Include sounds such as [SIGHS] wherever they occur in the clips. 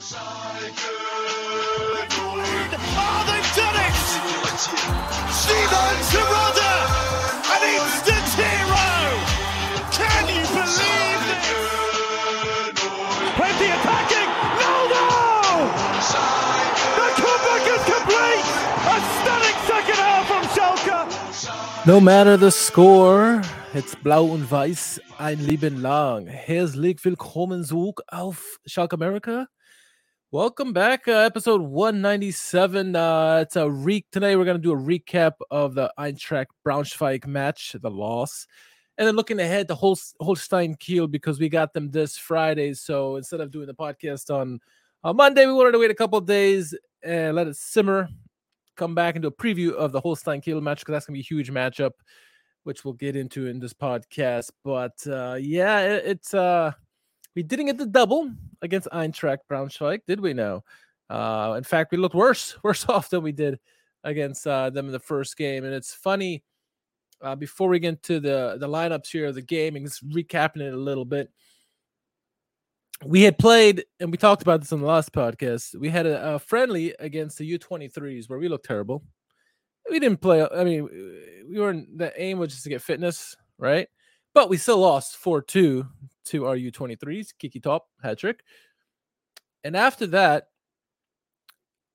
Oh, they've done it! Steven Terodde, an instant hero! Can you believe this? Plenty attacking! No, no! The comeback is complete! A stunning second half from Schalke! No matter the score, it's Blau und Weiß ein Leben lang. Herzlich willkommen zurück auf Schalke America. Welcome back, uh, episode 197. Uh, it's a re- today. We're gonna do a recap of the Eintracht Braunschweig match, the loss, and then looking ahead to Holst- Holstein Kiel because we got them this Friday. So instead of doing the podcast on on Monday, we wanted to wait a couple days and let it simmer. Come back and do a preview of the Holstein Kiel match because that's gonna be a huge matchup, which we'll get into in this podcast. But uh, yeah, it, it's uh we didn't get the double against Eintracht Braunschweig, did we? No. Uh, in fact, we looked worse, [LAUGHS] worse off than we did against uh, them in the first game. And it's funny. Uh, before we get into the the lineups here of the game and just recapping it a little bit, we had played and we talked about this on the last podcast. We had a, a friendly against the U23s where we looked terrible. We didn't play. I mean, we were in the aim was just to get fitness, right? But we still lost 4 2 to our U23s, Keke Topp, hat trick. And after that,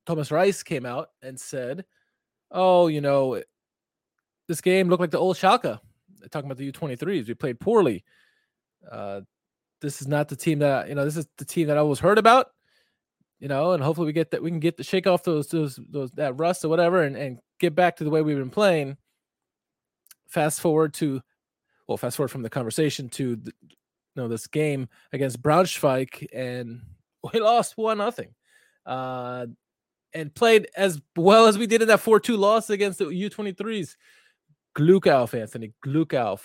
Thomas Reis came out and said, Oh, you know, this game looked like the old Schalke. Talking about the U23s, we played poorly. Uh, this is not the team that you know. This is the team that I was heard about, you know, and hopefully we get that we can get the shake off those those those that rust or whatever, and and get back to the way we've been playing. Fast forward to, well, fast forward from the conversation to the, you know this game against Braunschweig, and [LAUGHS] we lost one nothing, uh, and played as well as we did in that four two loss against the U twenty threes. Glukauf, Anthony Glukauf.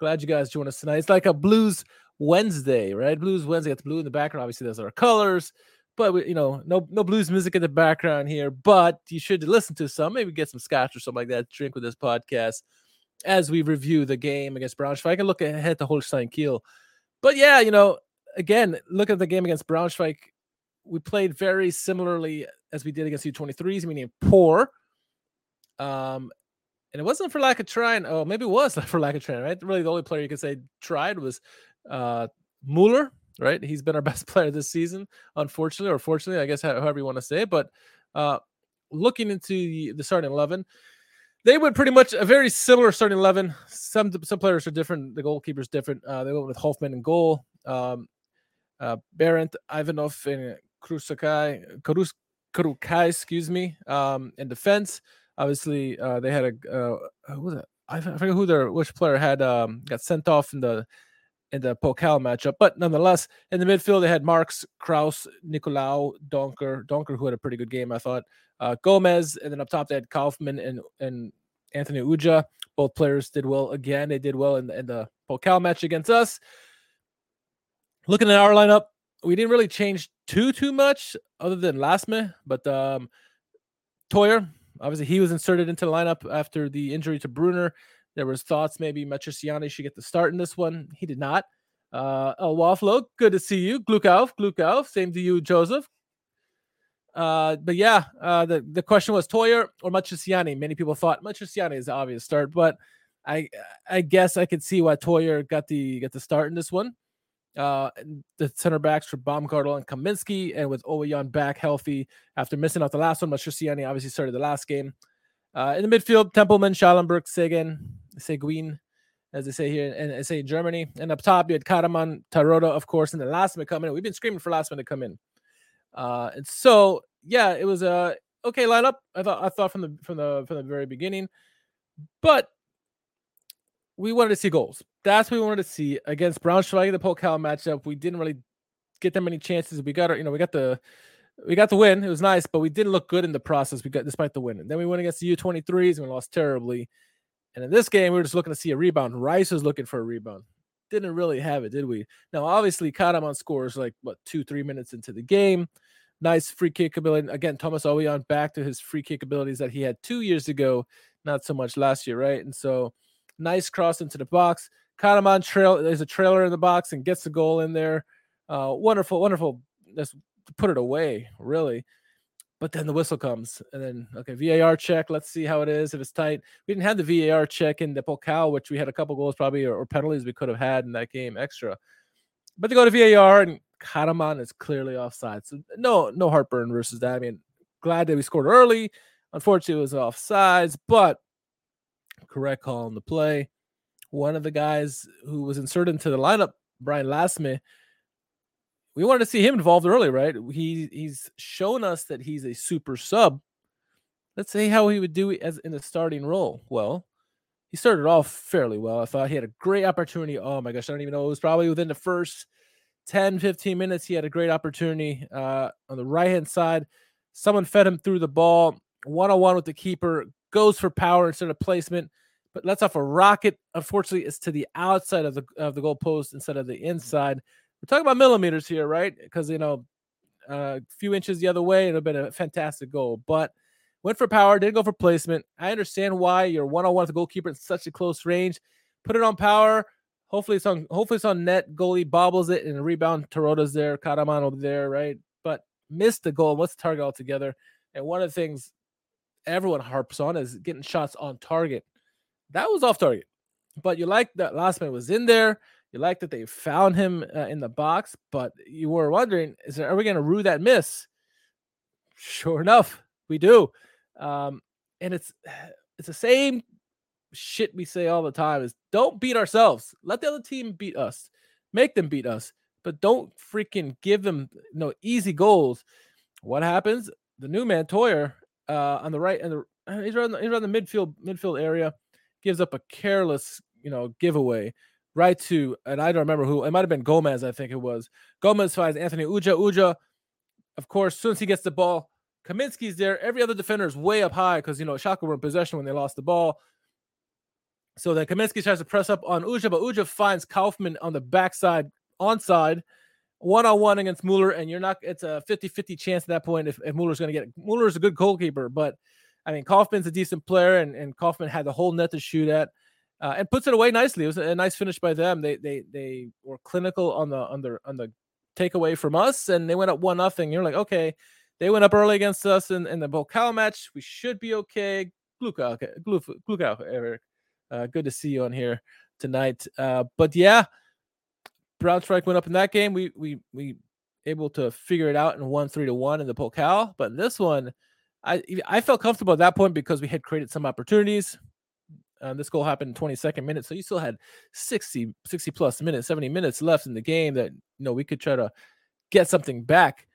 Glad you guys joined us tonight. It's like a Blues Wednesday, right? Blues Wednesday. It's blue in the background. Obviously, those are our colors, but we, you know, no no blues music in the background here. But you should listen to some, maybe get some scotch or something like that. Drink with this podcast as we review the game against Braunschweig and look ahead to Holstein Kiel. But yeah, you know, again, look at the game against Braunschweig. We played very similarly as we did against U23s, meaning poor. Um, and it wasn't for lack of trying. Oh, maybe it was [LAUGHS] for lack of trying, right? Really, the only player you could say tried was uh Mueller, right? He's been our [LAUGHS] best player this season, unfortunately, or fortunately, I guess however you want to say it. But uh looking into the, starting eleven, they went pretty much a very similar starting eleven. Some some players are different. The goalkeeper's different. Uh, they went with Hoffmann and goal, um, uh, Ivanov, and Krusakai, Karus, Karukai, excuse me, um, in defense. Obviously, uh, they had a uh, who was it? I forget who their which player had um, got sent off in the in the Pokal matchup, but nonetheless, in the midfield they had Marks, Kraus, Nikolaou, Donkor, Donkor who had a pretty good game, I thought. Uh, Gomez, and then up top they had Kaufmann and and Anthony Ujah. Both players did well again. They did well in the, in the Pokal match against us. Looking at our lineup, we didn't really change too too much other than Lasme, but um, Toyer Obviously, he was inserted into the lineup after the injury to Brunner. There was thoughts maybe Matriciani should get the start in this one. He did not. Uh, El Waflo, good to see you. Glukauf, Glukauf, same to you, Joseph. Uh, but yeah, uh, the, the question was Toyer or Matriciani. Many people thought Matriciani is the obvious start, but I I guess I could see why Toyer got the got the start in this one. Uh, the center backs for Baumgartl and Kaminski, and with Ouwejan back healthy after missing out the last one, Matriciani obviously started the last game. Uh, in the midfield, Tempelmann, Schallenberg, Segen, Seguin, as they say here, and say Germany. And up top, you had Karaman, Terodde, of course, and the last minute come in. We've been screaming for last minute to come in. Uh, and so, yeah, it was a okay lineup. I thought I thought from the from the from the very beginning, but we wanted to see goals. That's what we wanted to see against Braunschweig, the Pokal matchup. We didn't really get that many chances. We got our, you know, we got the we got the win. It was nice, but we didn't look good in the process. We got despite the win. And then we went against the U23s and we lost terribly. And in this game, we were just looking to see a rebound. Reis was looking for a rebound. Didn't really have it, did we? Now, obviously, Karaman scores like what two, three minutes into the game. Nice free kick ability. Again, Thomas Ouwejan back to his free kick abilities that he had two years ago, not so much last year, right? And so nice cross into the box. Karaman trail there's a trailer in the box and gets the goal in there. Uh, wonderful, wonderful just put it away, really. But then the whistle comes, and then okay, VAR check. Let's see how it is. If it's tight, we didn't have the VAR check in the Pokal, which we had a couple goals probably or, or penalties we could have had in that game extra. But they go to VAR, and Karaman is clearly offside. So no, no heartburn versus that. I mean, glad that we scored early. Unfortunately, it was offsides, but correct call on the play. One of the guys who was inserted into the lineup, Bryan Lasme, we wanted to see him involved early, right? He he's shown us that he's a super sub. Let's see how he would do as in the starting role. Well, he started off fairly well. I thought he had a great opportunity. Oh my gosh, I don't even know. It was probably within the first 10, 15 minutes. He had a great opportunity uh, on the right hand side. Someone fed him through the ball, one on one with the keeper, goes for power instead of placement but lets off a rocket. Unfortunately, it's to the outside of the of the goalpost instead of the inside. We're talking about millimeters here, right? Because you know, a uh, few inches the other way, it'd have been a fantastic goal. But went for power, didn't go for placement. I understand why you're one on one with the goalkeeper in such a close range. Put it on power. Hopefully it's on. Hopefully it's on net. Goalie bobbles it and rebound. Terodde's there. Karaman over there, right? But missed the goal. What's the target altogether? And one of the things everyone harps on is getting shots on target that was off target. But you like that last man was in there. You like that they found him uh, in the box, but you were wondering, is there, are we going to rue that miss? Sure enough, we do. Um, and it's [SIGHS] it's the same shit we say all the time: is don't beat ourselves. Let the other team beat us. Make them beat us, but don't freaking give them you no know, easy goals. What happens? The new man Toyer uh, on the right and he's around the, he's around the midfield midfield area gives up a careless, you know, giveaway right to, and I don't remember who, it might have been Gomez, I think it was. Gomez finds Anthony Ujah. Ujah, of course, as soon as he gets the ball, Kaminski's there. Every other defender is way up high because, you know, Schalke were in possession when they lost the ball. So then Kaminski tries to press up on Ujah, but Ujah finds Kaufmann on the backside, onside, one on one against Mueller. And you're not, it's a 50 50 chance at that point if, if Mueller's going to get it. Mueller's a good goalkeeper, but I mean, Kaufmann's a decent player, and, and Kaufmann had the whole net to shoot at, uh, and puts it away nicely. It was a nice finish by them. They they they were clinical on the on the on the takeaway from us, and they went up one nothing. You're like, okay, they went up early against us in, in the Pokal match. We should be okay. Gluka, okay, Eric. Uh, good to see you on here tonight. Uh, but yeah, Braunschweig went up in that game. We we we able to figure it out and won three to one in the Pokal. But in this one, I I felt comfortable at that point because we had created some opportunities. Uh, this goal happened in 22nd minute, so you still had 60 60 plus minutes, 70 minutes left in the game that you know we could try to get something back.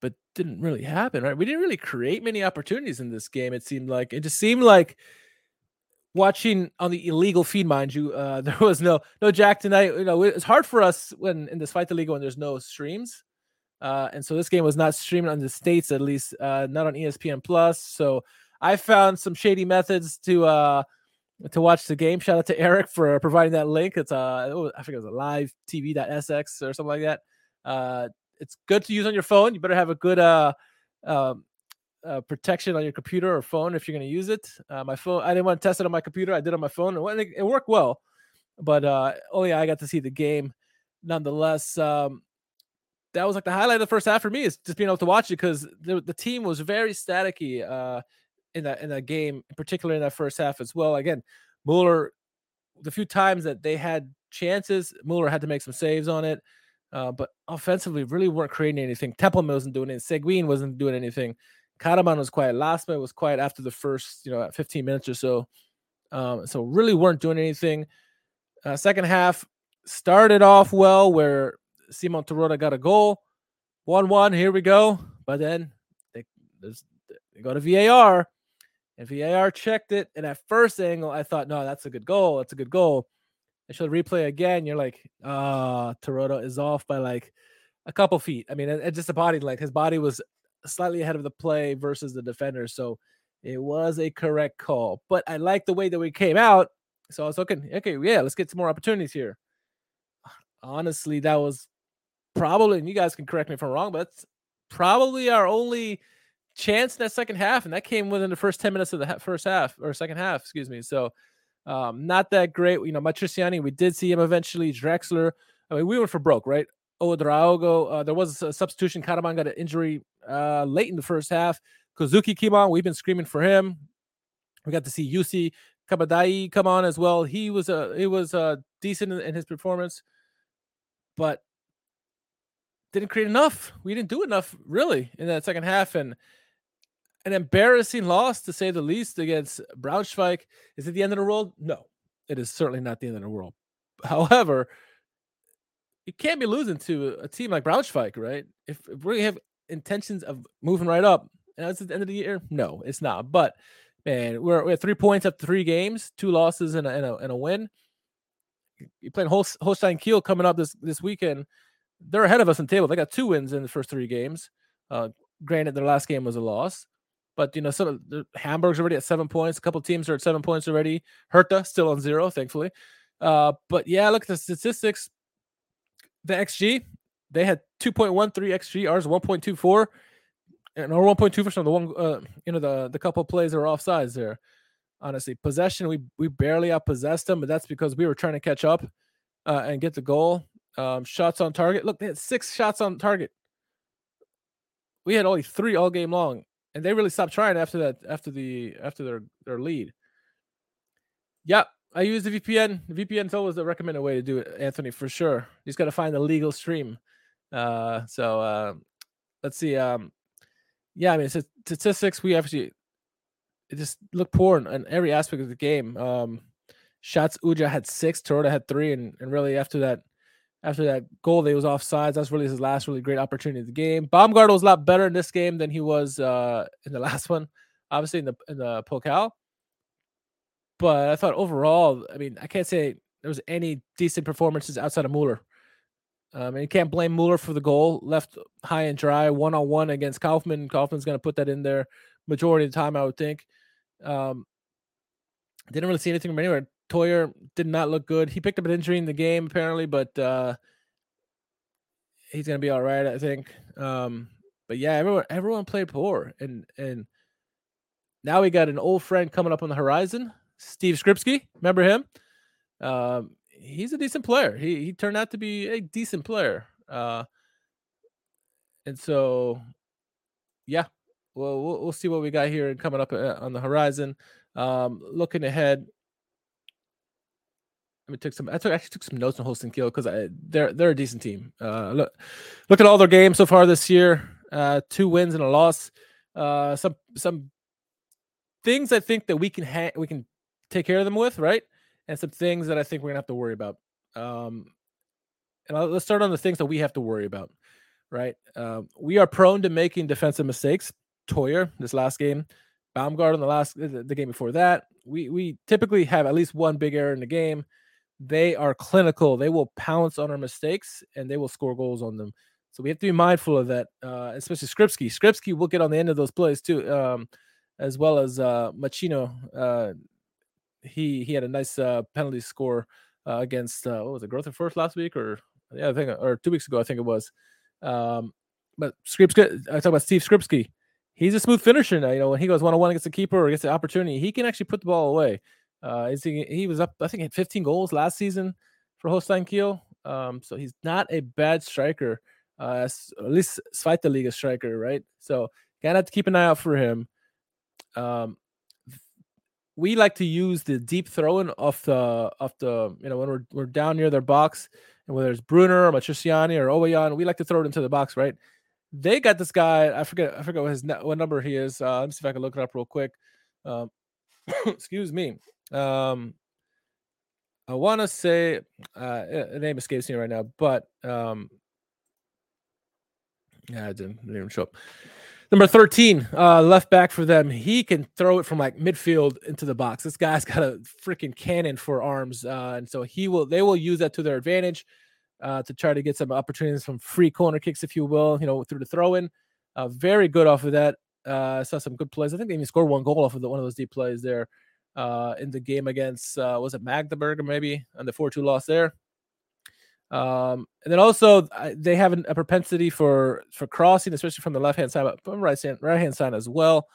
But didn't really happen, right? We didn't really create many opportunities in this game. It seemed like it just seemed like watching on the illegal feed, mind you, uh, [LAUGHS] there was no no Jack tonight. You know, it's hard for us when in this fight the league when there's no streams uh, and so this game was not streamed on the states, at least uh, not on ESPN Plus. So I found some shady methods to uh, to watch the game. Shout out to Eric for providing that link. It's uh, I think it was a live TV.sx or something like that. Uh, it's good to use on your phone. You better have a good uh, um, uh, protection on your computer or phone if you're going to use it. Uh, my phone, I didn't want to test it on my computer. I did on my phone. It, it worked well, but uh, only I got to see the game. Nonetheless, um, that was like the highlight of the first half for me is just being able to watch it because the, the team was very staticky uh, in that in that game, particularly in that first half as well. Again, Mueller, the few times that they had chances, Mueller had to make some saves on it. Uh, but offensively, really weren't creating anything. Tempelmann wasn't doing it. Seguin wasn't doing anything. Karaman was quiet. Lasme was quiet after the first, you know, 15 minutes or so. Um, so really weren't doing anything. Uh, second half started off well, where Simon Terodde got a goal. 1 1, here we go. But then they, they go to VAR, and VAR checked it. And at first angle, I thought, no, that's a good goal. That's a good goal. They should replay again. You're like, ah, oh, Terodde is off by like a couple feet. I mean, it, just a body, like his body was slightly ahead of the play versus the defender. So it was a correct call. But I like the way that we came out. So I was looking, okay, yeah, let's get some more opportunities here. Honestly, that was probably, and you guys can correct me if I'm wrong, but probably our only chance in that second half, and that came within the first 10 minutes of the first half or second half, excuse me. So, um, not that great. You know, Matriciani, we did see him eventually. Drexler, I mean, we went for broke, right? Ouedraogo. Uh, there was a substitution. Karaman got an injury uh, late in the first half. Kozuki came on. We've been screaming for him. We got to see Yusuf Kabadayi come on as well. He was a uh, he was uh, decent in, in his performance, but didn't create enough. We didn't do enough really in that second half, and an embarrassing loss to say the least against Braunschweig. Is it the end of the world? No, it is certainly not the end of the world. [LAUGHS] However, you can't be losing to a team like Braunschweig, right? If, if we have intentions of moving right up, and at the end of the year, no, it's not. But man, we're, we're three points after three games, two losses and a, and a, and a win. You're playing Holst, Holstein Kiel coming up this this weekend. They're ahead of us in the table. They got two wins in the first three games. Uh, granted, their last game was a loss, but you know, some Hamburg's already at seven points. A couple teams are at seven points already. Hertha still on zero, thankfully. Uh, but yeah, look at the statistics the XG, they had 2.13 XG, ours 1.24, and or 1.2 for some of the one, uh, you know, the the couple plays were offsides there. Honestly, possession, we we barely outpossessed them, but that's because we were trying to catch up uh, and get the goal. Um, shots on target. Look, they had six shots on target. We had only three all game long, and they really stopped trying after that. After the after their their lead. Yep, I use the VPN. The VPN is always the recommended way to do it, Anthony, for sure. You just got to find the legal stream. Uh, so uh, let's see. Um, yeah, I mean, statistics, we actually it just looked poor in, in every aspect of the game. Um, shots, Ujah had six, Toyota had three, and, and really after that, after that goal, they was offsides. That's really his last really great opportunity of the game. Baumgartl was a lot better in this game than he was uh, in the [LAUGHS] last one, obviously in the in the Pokal. But I thought overall, I mean, I can't say there was any decent performances outside of Mueller. Um, and you can't blame Mueller for the goal left high and dry, one on one against Kaufmann. Kaufmann's going to put that in there majority of the time, I would think. Um, didn't really see anything from anywhere. Toyer did not look good. He picked up an injury in the game apparently, but uh, he's to be all right, I think. Um, but yeah, everyone everyone played poor, and and now we got an old friend coming up on the horizon. Steve Skrzybski. Remember him? Um, he's a decent player. He he turned out to be a decent player. Uh, and so, yeah, well, we'll we'll see what we got here and coming up uh, on the horizon. Um, looking ahead, I mean, took some. I took actually took some notes on Holstein because they're they're a decent team. Uh, look, look at all their games so far this year. Uh, two wins and a loss. Uh, some some things I think that we can ha- we can take care of them with, right? And some things that I think we're gonna have to worry about. Um, and I'll, let's start on the things that we have to worry about, right? Uh, we are prone to making defensive mistakes. Toyer this last game, Baumgartl on the last the game before that. We we typically have at least one big error in the game. They are clinical. They will pounce on our mistakes and they will score goals on them. So we have to be mindful of that, uh, especially Skrzybski. Skrzybski will get on the end of those plays too, um, as well as uh, Machino. Uh, he he had a nice uh, penalty score uh, against uh, what was it, Greuther Fürth last week or yeah, I think or two weeks ago, I think it was. Um, but Skrzybski, I talk about Steve Skripski. He's a smooth finisher now. You know, when he goes one on one against the keeper or gets the opportunity, he can actually put the ball away. Uh, he, he was up, I think, at 15 goals last season for Holstein Kiel. Um, so he's not a bad striker. Uh, at least Zweite Liga striker, right? So gotta have to keep an eye out for him. Um, we like to use the deep throwing off the off the you know when we're we're down near their box and whether it's Brunner or Matriciani or Ouwejan, we like to throw it into the box, right? They got this guy. I forget. I forget what his what number he is. Uh, let me see if I can look it up real quick. Um, [COUGHS] excuse me. Um, I want to say uh, the name escapes me right now, but um, yeah, it didn't, didn't even show up. Number 13, uh, left back for them. He can throw it from like midfield into the box. This guy's [LAUGHS] got a freaking cannon for arms. Uh, and so he will they will use that to their advantage uh, to try to get some opportunities from free corner kicks, if you will, you know, through the throw-in. Uh, very good off of that. Uh, saw some good plays. I think they even scored one goal off of the, one of those deep plays there uh, in the game against uh, was it Magdeburg maybe and the 4-2 loss there. Um, and then also they have a propensity for for crossing, especially from the left hand side, but from right hand right hand side as well.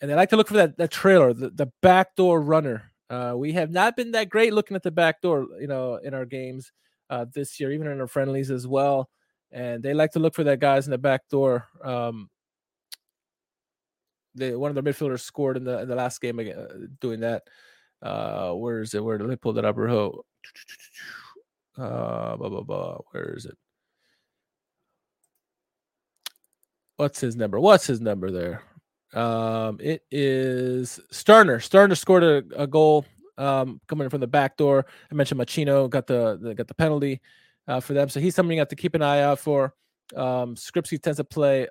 And they like to look for that that trailer, the, the backdoor runner. Uh, we have not been that great looking at the back door, you know, in our games uh, this year, even in our friendlies as well. and they like to look for that guys in the back door. Um, one of their midfielders scored in the in the last game again, uh, doing that. Uh, where is it? Where did they pull that up? Or [TSK] uh, blah blah blah. Where is it? What's his number? What's his number there? Um, it is Sterner. Sterner scored a, a goal um, coming from the back door. I mentioned Machino got the, the got the penalty uh, for them, so he's something you have to keep an eye out for. Um, Skrzybski tends to play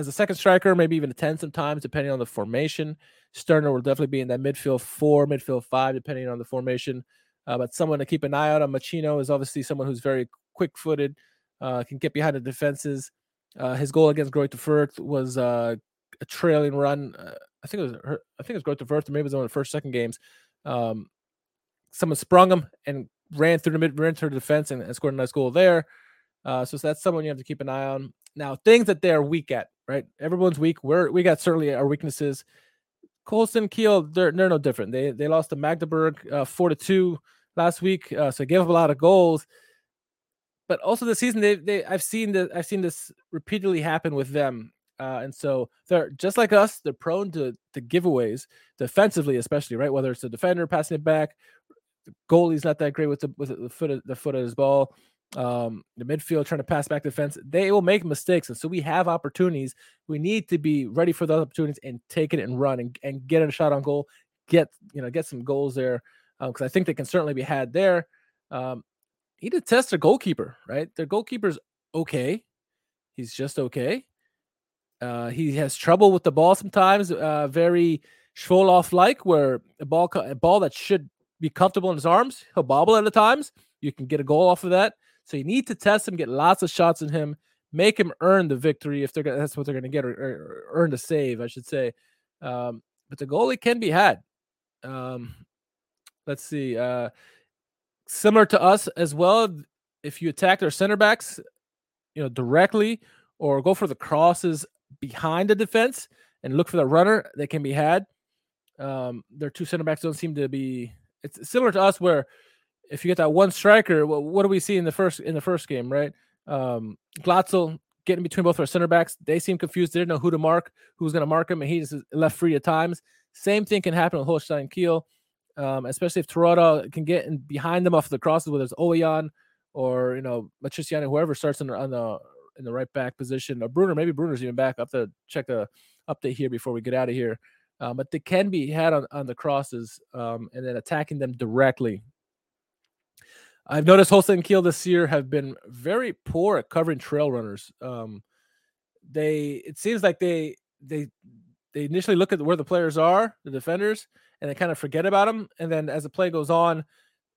as a second striker, maybe even a 10 sometimes, depending on the formation. Sterner will definitely be in that midfield four, midfield five, depending on the formation. Uh, but someone to keep an eye out on. Machino is obviously someone who's very quick footed, uh, can get behind the defenses. Uh, his goal against Greuther Fürth was uh, a trailing run. Uh, I think it was her, I think it was Fürth, or maybe it was one of the first second games. Um, someone sprung him and ran through the mid, ran through the defense and, and scored a nice goal there. Uh, so that's someone you have to keep an eye on. Now, things that they're weak at, right? Everyone's weak. We're we got certainly our weaknesses. Holstein Kiel, they're they're no different. They they lost to Magdeburg uh, four to two last week, uh, so gave up a lot of goals. But also this season, they they I've seen that I've seen this repeatedly happen with them, uh, and so they're just like us. They're prone to to giveaways defensively, especially right. Whether it's the defender passing it back, the goalie's not that great with the with the foot of, the foot of his ball um, the midfield trying to pass back defense, they will make mistakes. And so we have opportunities. We need to be ready for those opportunities and take it and run and, and get a shot on goal, get, you know, get some goals there. Um, cause I think they can certainly be had there. Um, need to test their goalkeeper, right? Their goalkeeper's okay. He's just okay. Uh, he has trouble with the ball sometimes, uh, very Schwolow like, where a ball, a ball that should be comfortable in his arms, he'll bobble at the times. You can get a goal off of that. So you need to test him, get lots of shots in him, make him earn the victory if they're gonna, that's what they're going to get, or, or, earn the save, I should say. Um, but the goalie can be had. Um, let's see. Uh, similar to us as well. If you attack their center backs, you know, directly, or go for the crosses behind the defense and look for the runner, they can be had. Um, their two center backs don't seem to be. It's similar to us where if you get that one striker, well, what do we see in the first in the first game, right? Um, Glatzel getting between both our center backs. They seem confused. They didn't know who to mark, who's going to mark him, and he just left free at times. Same thing can happen with Holstein Kiel, um, especially if Terodde can get in behind them off the crosses, whether it's Ouwejan or you know Matriciani, whoever starts in the, on the in the right back position, or Brunner. Maybe Brunner's even back. up to check the update here before we get out of here. Um, but they can be had on, on the crosses um, and then attacking them directly I've noticed Holstein and Kiel this year have been very poor at covering trail runners. Um, they it seems like they they they initially look at where the players are, the defenders, and they kind of forget about them. And then as the play goes on,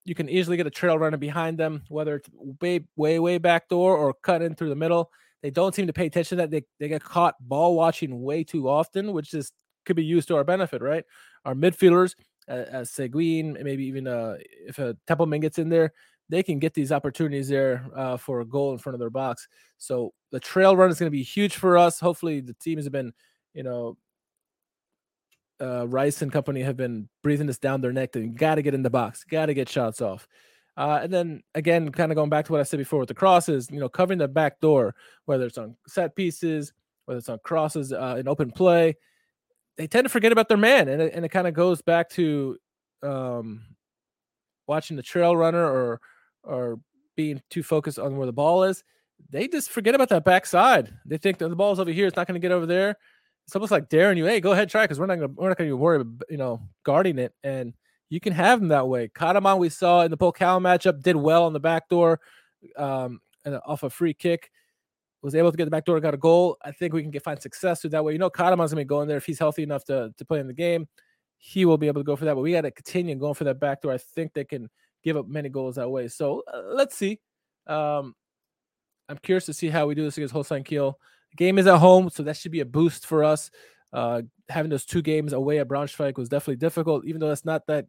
you can easily get a trail runner behind them, whether it's way way way back door or cut in through the middle. They don't seem to pay attention to that. They they get caught ball watching way too often, which is could be used to our benefit, right? Our midfielders, uh, as Seguin, maybe even uh, if a Tempelmann gets in there, they can get these opportunities there uh, for a goal in front of their box. So the trail run is going to be huge for us. Hopefully, the teams have been, you know, uh, Reis and company have been breathing this down their neck. They got to get in the box, got to get shots off. Uh, and then again, kind of going back to what I said before with the crosses, you know, covering the back door, whether it's on set pieces, whether it's on crosses uh, in open play, they tend to forget about their man, and it, and it kind of goes back to um, watching the trail runner or or being too focused on where the ball is, they just forget about that backside. They think that the ball's over here, it's not going to get over there. It's almost like daring you, hey, go ahead, try, because we're not going to we're not going to worry about you know guarding it, and you can have them that way. Karaman, we saw in the Pokal matchup, did well on the back door, um, and off a free kick, was able to get the back door, got a goal. I think we can get find success through that way. You know, Karaman's gonna be going there if he's healthy enough to to play in the game. He will be able to go for that, but we got to continue going for that back door. I think they can give up many goals that way. So uh, let's see. Um, I'm curious to see how we do this against Holstein Kiel. Game is at home, so that should be a boost for us. Uh, having those two games away at Braunschweig was definitely difficult, even though that's not that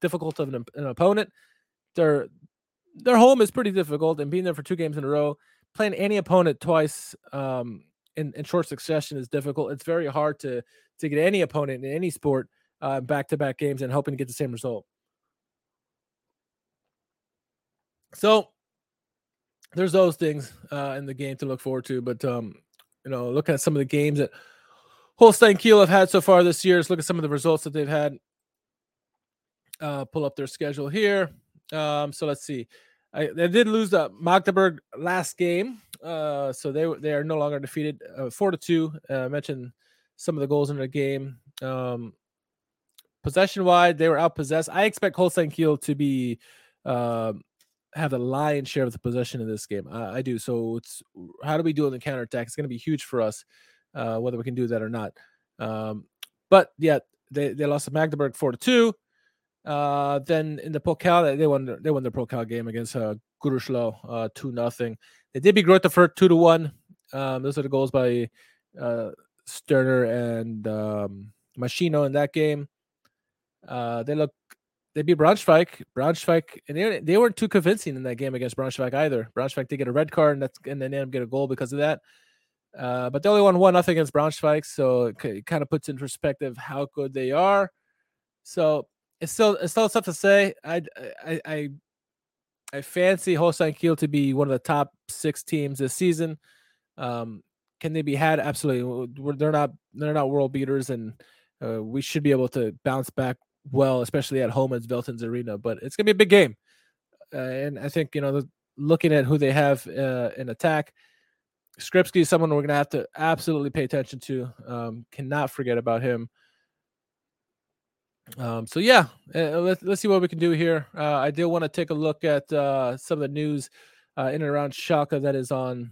difficult of an, an opponent. Their their home is pretty difficult, and being there for two games in a row, playing any opponent twice um, in, in short succession is difficult. It's very hard to to get any opponent in any sport back to back games and hoping to get the same result. So there's those things uh, in the game to look forward to. But um, you know, look at some of the games that Holstein Kiel have had so far this year. Let's look at some of the results that they've had. Uh, pull up their schedule here. Um, so let's see. I, they did lose the Magdeburg last game, uh, so they they are no longer defeated. Uh, four to two. Uh, I mentioned some of the goals in the game. Um, possession wide, they were outpossessed. I expect Holstein Kiel to be uh, have the lion's share of the possession in this game. I, I do. So it's how do we do in the counter attack? It's going to be huge for us, uh, whether we can do that or not. Um, but yeah, they, they lost to Magdeburg four to two. Uh, then in the Pokal, they won they won the Pokal game against uh, uh, two nothing. They did beat Greuther two to one. Um, those are the goals by uh, Sterner and um, Machino in that game. Uh, they look they beat Braunschweig. Braunschweig, and they, they weren't too convincing in that game against Braunschweig either. Braunschweig did get a red card, and that's and then they get a goal because of that. Uh, but they only won one nothing against Braunschweig, so it, it kind of puts in perspective how good they are. So it's still it's still tough to say. I I I, I fancy Holstein Kiel to be one of the top six teams this season. Um, can they be had? Absolutely. They're not they're not world beaters, and uh, we should be able to bounce back well, especially at home at Veltins Arena. But it's gonna be a big game, uh, and I think you know looking at who they have uh, in attack. Skrzybski is someone we're gonna have to absolutely pay attention to. Um, cannot forget about him. Um, so yeah, uh, let's let's see what we can do here. Uh, I do want to take a look at uh, some of the news uh, in and around Schalke that is on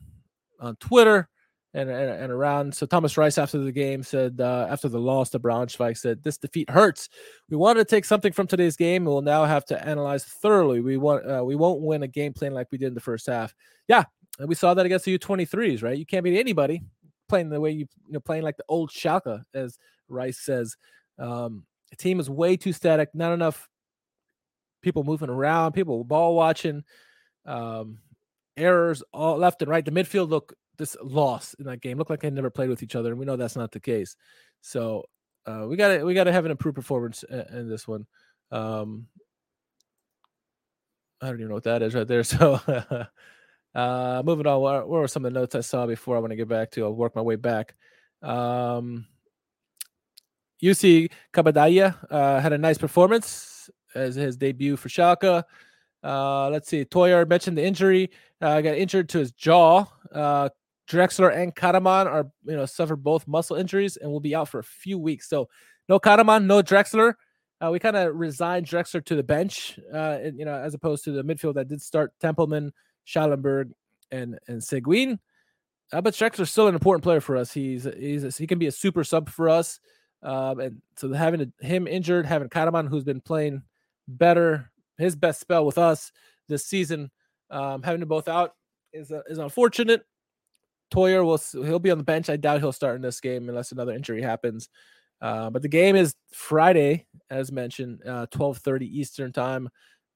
on Twitter and, and, and around. So Thomas Reis after the game said uh, after the loss to Braunschweig said this defeat hurts. We wanted to take something from today's game. We'll now have to analyze thoroughly. We want uh, we won't win a game plan like we did in the first half. Yeah, and we saw that against the U23s. Right, you can't beat anybody playing the way you you know playing like the old Schalke, as Reis says. Um, the team is way too static. Not enough people moving around. People ball watching. Um, errors all left and right. The midfield look this loss in that game looked like they never played with each other, and we know that's not the case. So uh, we got to we got to have an improved performance in, in this one. Um, I don't even know what that is right there. [LAUGHS] So uh, moving on, what, were some of the notes I saw before I want to get back to? I'll work my way back. Um, Yusuf Kabadayi uh, had a nice performance as his debut for Schalke. Uh, let's see. Toyer mentioned the injury. Uh, got injured to his jaw. Uh, Drexler and Karaman are you know suffered both muscle injuries and will be out for a few weeks. So no Karaman, no Drexler. Uh, we kind of resigned Drexler to the bench, uh, and, you know, as opposed to the midfield that did start Tempelmann, Schallenberg, and and Seguin. Uh, but Drexler's still an important player for us. He's he's a, he can be a super sub for us. Um, and so having a, him injured, having Karaman, who's been playing better, his best spell with us this season, um, having them both out is uh, is unfortunate. Toyer will he'll be on the bench. I doubt he'll start in this game unless another injury happens. Uh, but the game is Friday, as mentioned, uh, 12:30 Eastern time,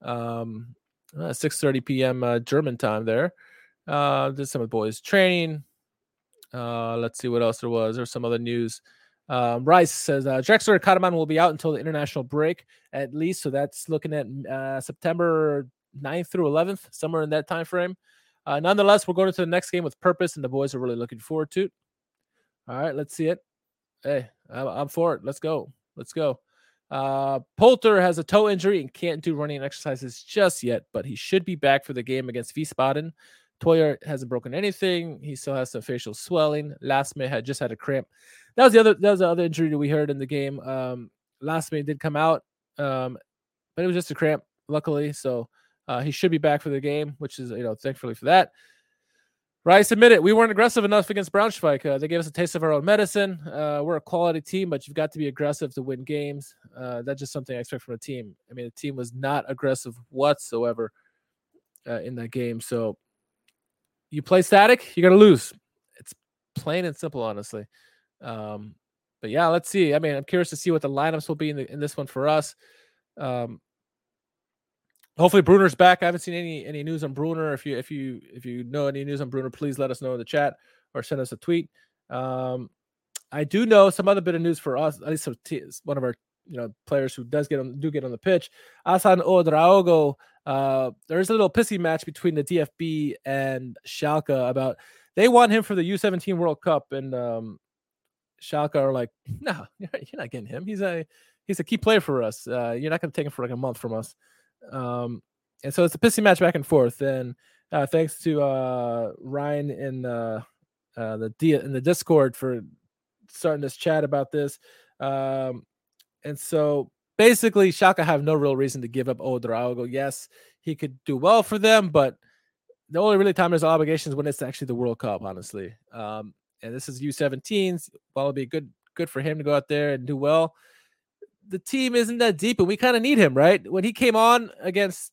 um, uh, 6:30 p.m. Uh, German time. There, uh, did some of the boys training. Uh, let's see what else there was. There's some other news. Um, Reis says uh, Drexler and will be out until the international break at least. So that's looking at September 9th through 11th, somewhere in that time frame. Uh, nonetheless, we're going to the next game with purpose, and the boys are really looking forward to it. All right, let's see it. Hey, I'm, I'm for it. Let's go. Let's go. Uh, Polter has a toe injury and can't do running exercises just yet, but he should be back for the game against Wiesbaden. Toyer hasn't broken anything. He still has some facial swelling. Lasme had just had a cramp. That was the other. That was the other injury that we heard in the game. Um, Lasme did come out, um, but it was just a cramp. Luckily, so uh, he should be back for the game, which is, you know, thankfully for that. Reis admitted we weren't aggressive enough against Braunschweig. Uh, they gave us a taste of our own medicine. Uh, we're a quality team, but you've got to be aggressive to win games. Uh, that's just something I expect from a team. I mean, the team was not aggressive whatsoever uh, in that game. So you play static, you're going to lose. It's plain and simple, honestly. Um, but yeah, let's see. I mean, I'm curious to see what the lineups will be in, the, in this one for us. Um, hopefully Brunner's back. I haven't seen any any news on Brunner. If you if you if you know any news on Brunner, please let us know in the chat or send us a tweet. Um, I do know some other bit of news for us. At least one of our you know players who does get on do get on the pitch. Assan Ouedraogo Uh, there's a little pissy match between the DFB and Schalke about they want him for the U17 World Cup, and um, Schalke are like, no, [LAUGHS] you're not getting him. He's a he's a key player for us. Uh, you're not going to take him for like a month from us. Um, and so it's a pissy match back and forth. And uh, thanks to uh, Ryan in the uh, the D- in the Discord for starting this chat about this. Um, and so basically, Schalke have no real reason to give up Ouedraogo. Yes, he could do well for them, but the only really time there's obligations when it's actually the World Cup, honestly. Um, and this is U17s. Well, it'll be good good for him to go out there and do well. The team isn't that deep, and we kind of need him, right? When he came on against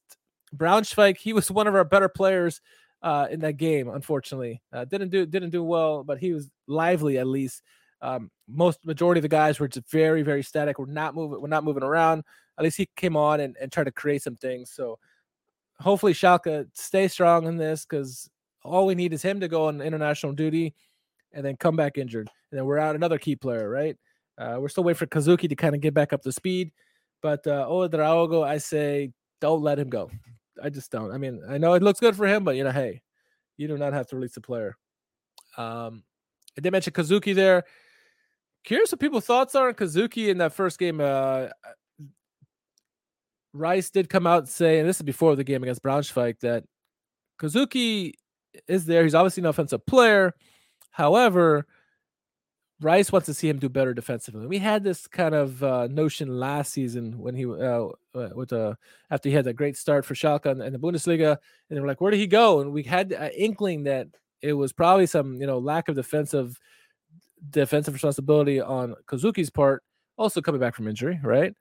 Braunschweig, he was one of our better players uh, in that game. Unfortunately, uh, didn't do didn't do well, but he was lively at least. Um, most majority of the guys were just very very static. We're not moving. We're not moving around. At least he came on and, and tried to create some things. So hopefully Schalke stay strong in this because all we need is him to go on international duty and then come back injured. And then we're out another key player, right? Uh, we're still waiting for Kozuki to kind of get back up to speed. But uh, Ouedraogo, I say, don't let him go. I just don't. I mean, I know it looks good for him, but you know, hey, you do not have to release the player. Um, I did mention Kozuki there. Curious what people's thoughts are on Kozuki in that first game. Uh, Reis did come out and say, and this is before the game against Braunschweig, that Kozuki is there. He's obviously an offensive player. However, Reis wants to see him do better defensively. We had this kind of uh, notion last season when he uh, uh with uh after he had a great start for Schalke in, in the Bundesliga, and they were like, "Where did he go?" And we had an inkling that it was probably some you know lack of defensive defensive responsibility on Kozuki's part, also coming back from injury, right?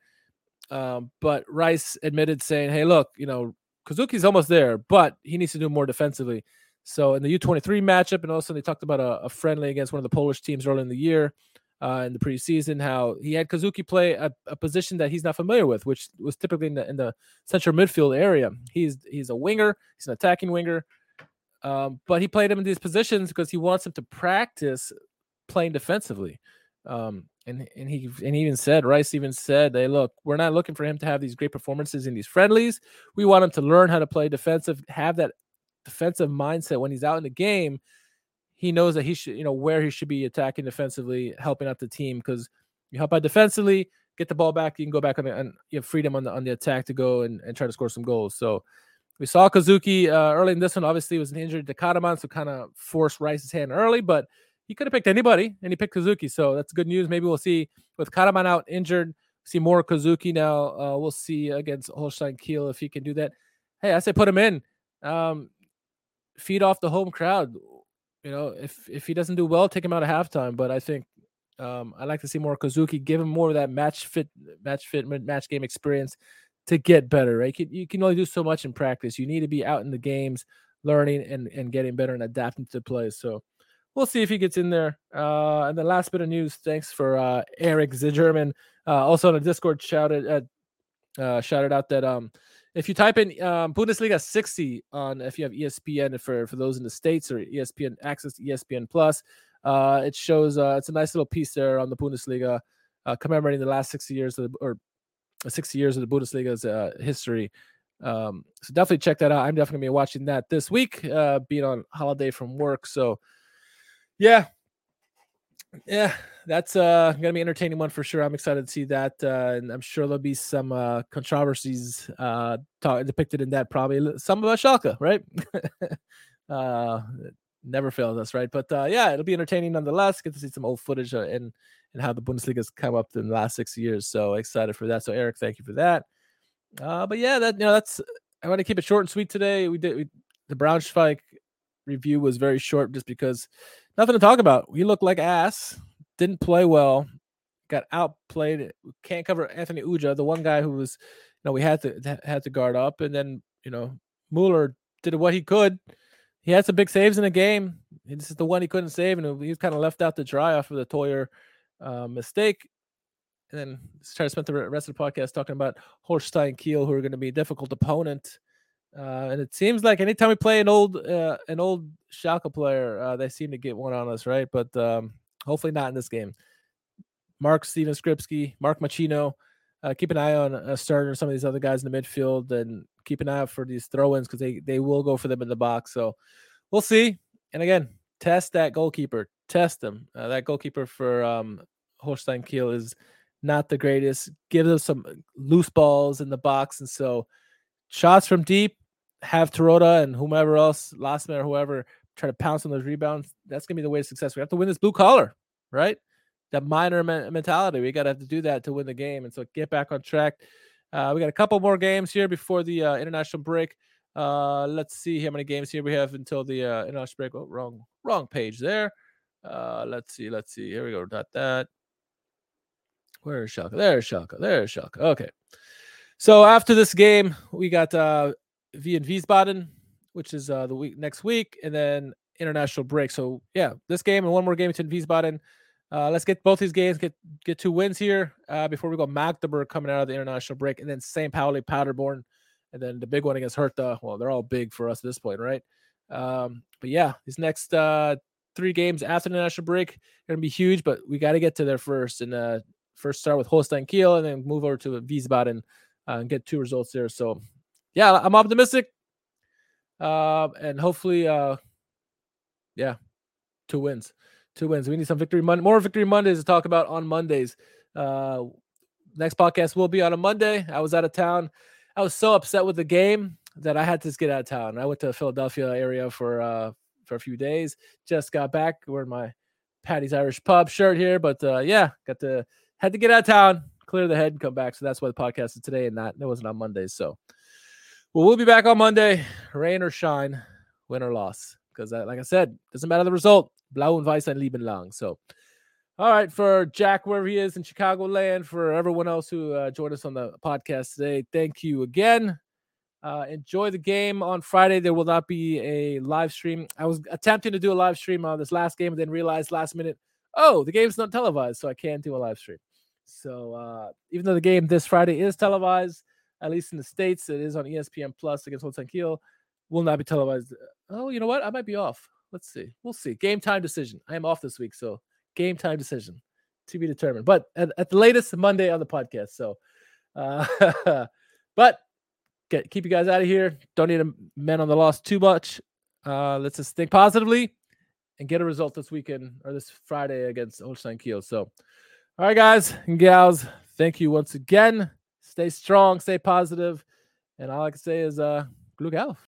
Um, but Reis admitted saying, "Hey, look, you know, Kozuki's almost there, but he needs to do more defensively." So in the U23 matchup, and also they talked about a, a friendly against one of the Polish teams early in the year, uh, in the preseason, how he had Kozuki play a, a, position that he's not familiar with, which was typically in the, in the central midfield area. He's he's a winger, he's an attacking winger, um, but he played him in these positions because he wants him to practice playing defensively. Um, and and he and he even said Reis even said, "Hey, look, we're not looking for him to have these great performances in these friendlies. We want him to learn how to play defensive, have that defensive mindset when he's out in the game. He knows that he should, you know, where he should be attacking defensively, helping out the team. Because you help out defensively, get the ball back, you can go back on the, and you have freedom on the on the attack to go and, and try to score some goals. So." We saw Kozuki uh, early in this one. Obviously, was an injured to Karaman, so kind of forced Reis's hand early. But he could have picked anybody, and he picked Kozuki. So that's good news. Maybe we'll see with Karaman out injured, see more Kozuki now. Uh, we'll see against Holstein Kiel if he can do that. Hey, I say put him in. Um, feed off the home crowd. You know, if if he doesn't do well, take him out at halftime. But I think um, I like to see more Kozuki. Give him more of that match fit, match fit, match game experience to get better. Right? You can, only do so much in practice. You need to be out in the games, learning and and getting better and adapting to plays. So we'll see if he gets in there. Uh, and the last bit of news, thanks for uh, Eric Zigerman. Uh, also on the Discord, shouted at uh, shouted out that um, if you type in um, Bundesliga 60 on if you have ESPN for for those in the states or ESPN access to ESPN Plus, uh, it shows uh, it's a nice little piece there on the Bundesliga uh, commemorating the last 60 years of the, or 60 years of the Bundesliga's uh, history. Um, so definitely check that out. I'm definitely gonna be watching that this week, uh, being on holiday from work. So yeah. Yeah, that's uh gonna be entertaining one for sure. I'm excited to see that, uh, and I'm sure there'll be some uh controversies uh talk, depicted in that. Probably some about Schalke, right? [LAUGHS] uh, never fails us, right? But uh, yeah, it'll be entertaining nonetheless. Get to see some old footage uh, and and how the Bundesliga's come up in the last six years. So excited for that. So Eric, thank you for that. Uh, but yeah, that you know that's I want to keep it short and sweet today. We did we, the Braunschweig review was very short just because nothing to talk about. We look like ass, didn't play well, got outplayed. Can't cover Anthony Ujah, the one guy who was, you know, we had to had to guard up, and then you know Mueller did what he could. He had some big saves in the game. This is the one he couldn't save, and he was kind of left out to dry off of the Toyer uh, mistake. And then try to spend the rest of the podcast talking about Holstein Kiel, who are going to be a difficult opponent. Uh, and it seems like anytime we play an old uh, an old Schalke player, uh, they seem to get one on us, right? But um, hopefully not in this game. Mark Steven Skrzybski, Mark Machino, uh, keep an eye on a starter, some of these other guys in the midfield, and keep an eye out for these throw-ins because they they will go for them in the box. So we'll see. And again, test that goalkeeper. Test them. Uh, that goalkeeper for um, Holstein Kiel is not the greatest. Give them some loose balls in the box, and so shots from deep. Have Terodde and whomever else, last man or whoever, try to pounce on those rebounds. That's gonna be the way to success. We have to win this blue collar, right? That miner mentality. We gotta have to do that to win the game, and so get back on track. Uh, we got a couple more games here before the uh, international break. Uh, let's see how many games here we have until the uh, international break. Oh, wrong, wrong page there. Uh, let's see, let's see. Here we go. Dot that. Where is Schalke? There's Schalke. There's Schalke. Okay. So after this game, we got uh, Wehen Wiesbaden, which is uh, the week next week, and then international break. So yeah, this game and one more game to Wiesbaden. Uh, let's get both these games, get get two wins here uh, before we go Magdeburg coming out of the international break, and then St. Pauli, Paderborn, and then the big one against Hertha. Well, they're all big for us at this point, right? Um, but yeah, these next uh, three games after the national break are gonna be huge, but we got to get to there first, and uh, first start with Holstein Kiel, and then move over to Wiesbaden uh, and get two results there. So yeah, I'm optimistic, uh, and hopefully, uh, yeah, two wins two wins. We need some victory Monday, more victory Mondays to talk about on Mondays. Uh, next podcast will be on a Monday. I was out of town. I was so upset with the game that I had to get out of town. I went to the Philadelphia area for uh, for a few days. Just got back. Wearing my Patty's Irish Pub shirt here, but uh, yeah, got to had to get out of town, clear the head, and come back. So that's why the podcast is today and not it wasn't on Mondays. So well, we'll be back on Monday, rain or shine, win or loss. Because like I said, doesn't matter the result. Blau und Weiß ein Leben lang. So, all right, for Jack, wherever he is in Chicago land, for everyone else who uh, joined us on the podcast today, thank you again. Uh, enjoy the game on Friday. There will not be a live stream. I was attempting to do a live stream on this last game and then realized last minute, oh, the game's not televised, so I can't do a live stream. So uh, even though the game this Friday is televised, at least in the States, it is on ESPN Plus against Holstein Kiel, will not be televised. Oh, you know what? I might be off. Let's see. We'll see. Game time decision. I am off this week, so game time decision to be determined. But at, at the latest, Monday on the podcast. So, uh, [LAUGHS] but get keep you guys out of here. Don't need a men on the loss too much. Uh, let's just think positively and get a result this weekend or this Friday against Holstein Kiel. So, all right, guys and gals, thank you once again. Stay strong, stay positive, and all I can say is, uh, Glück auf.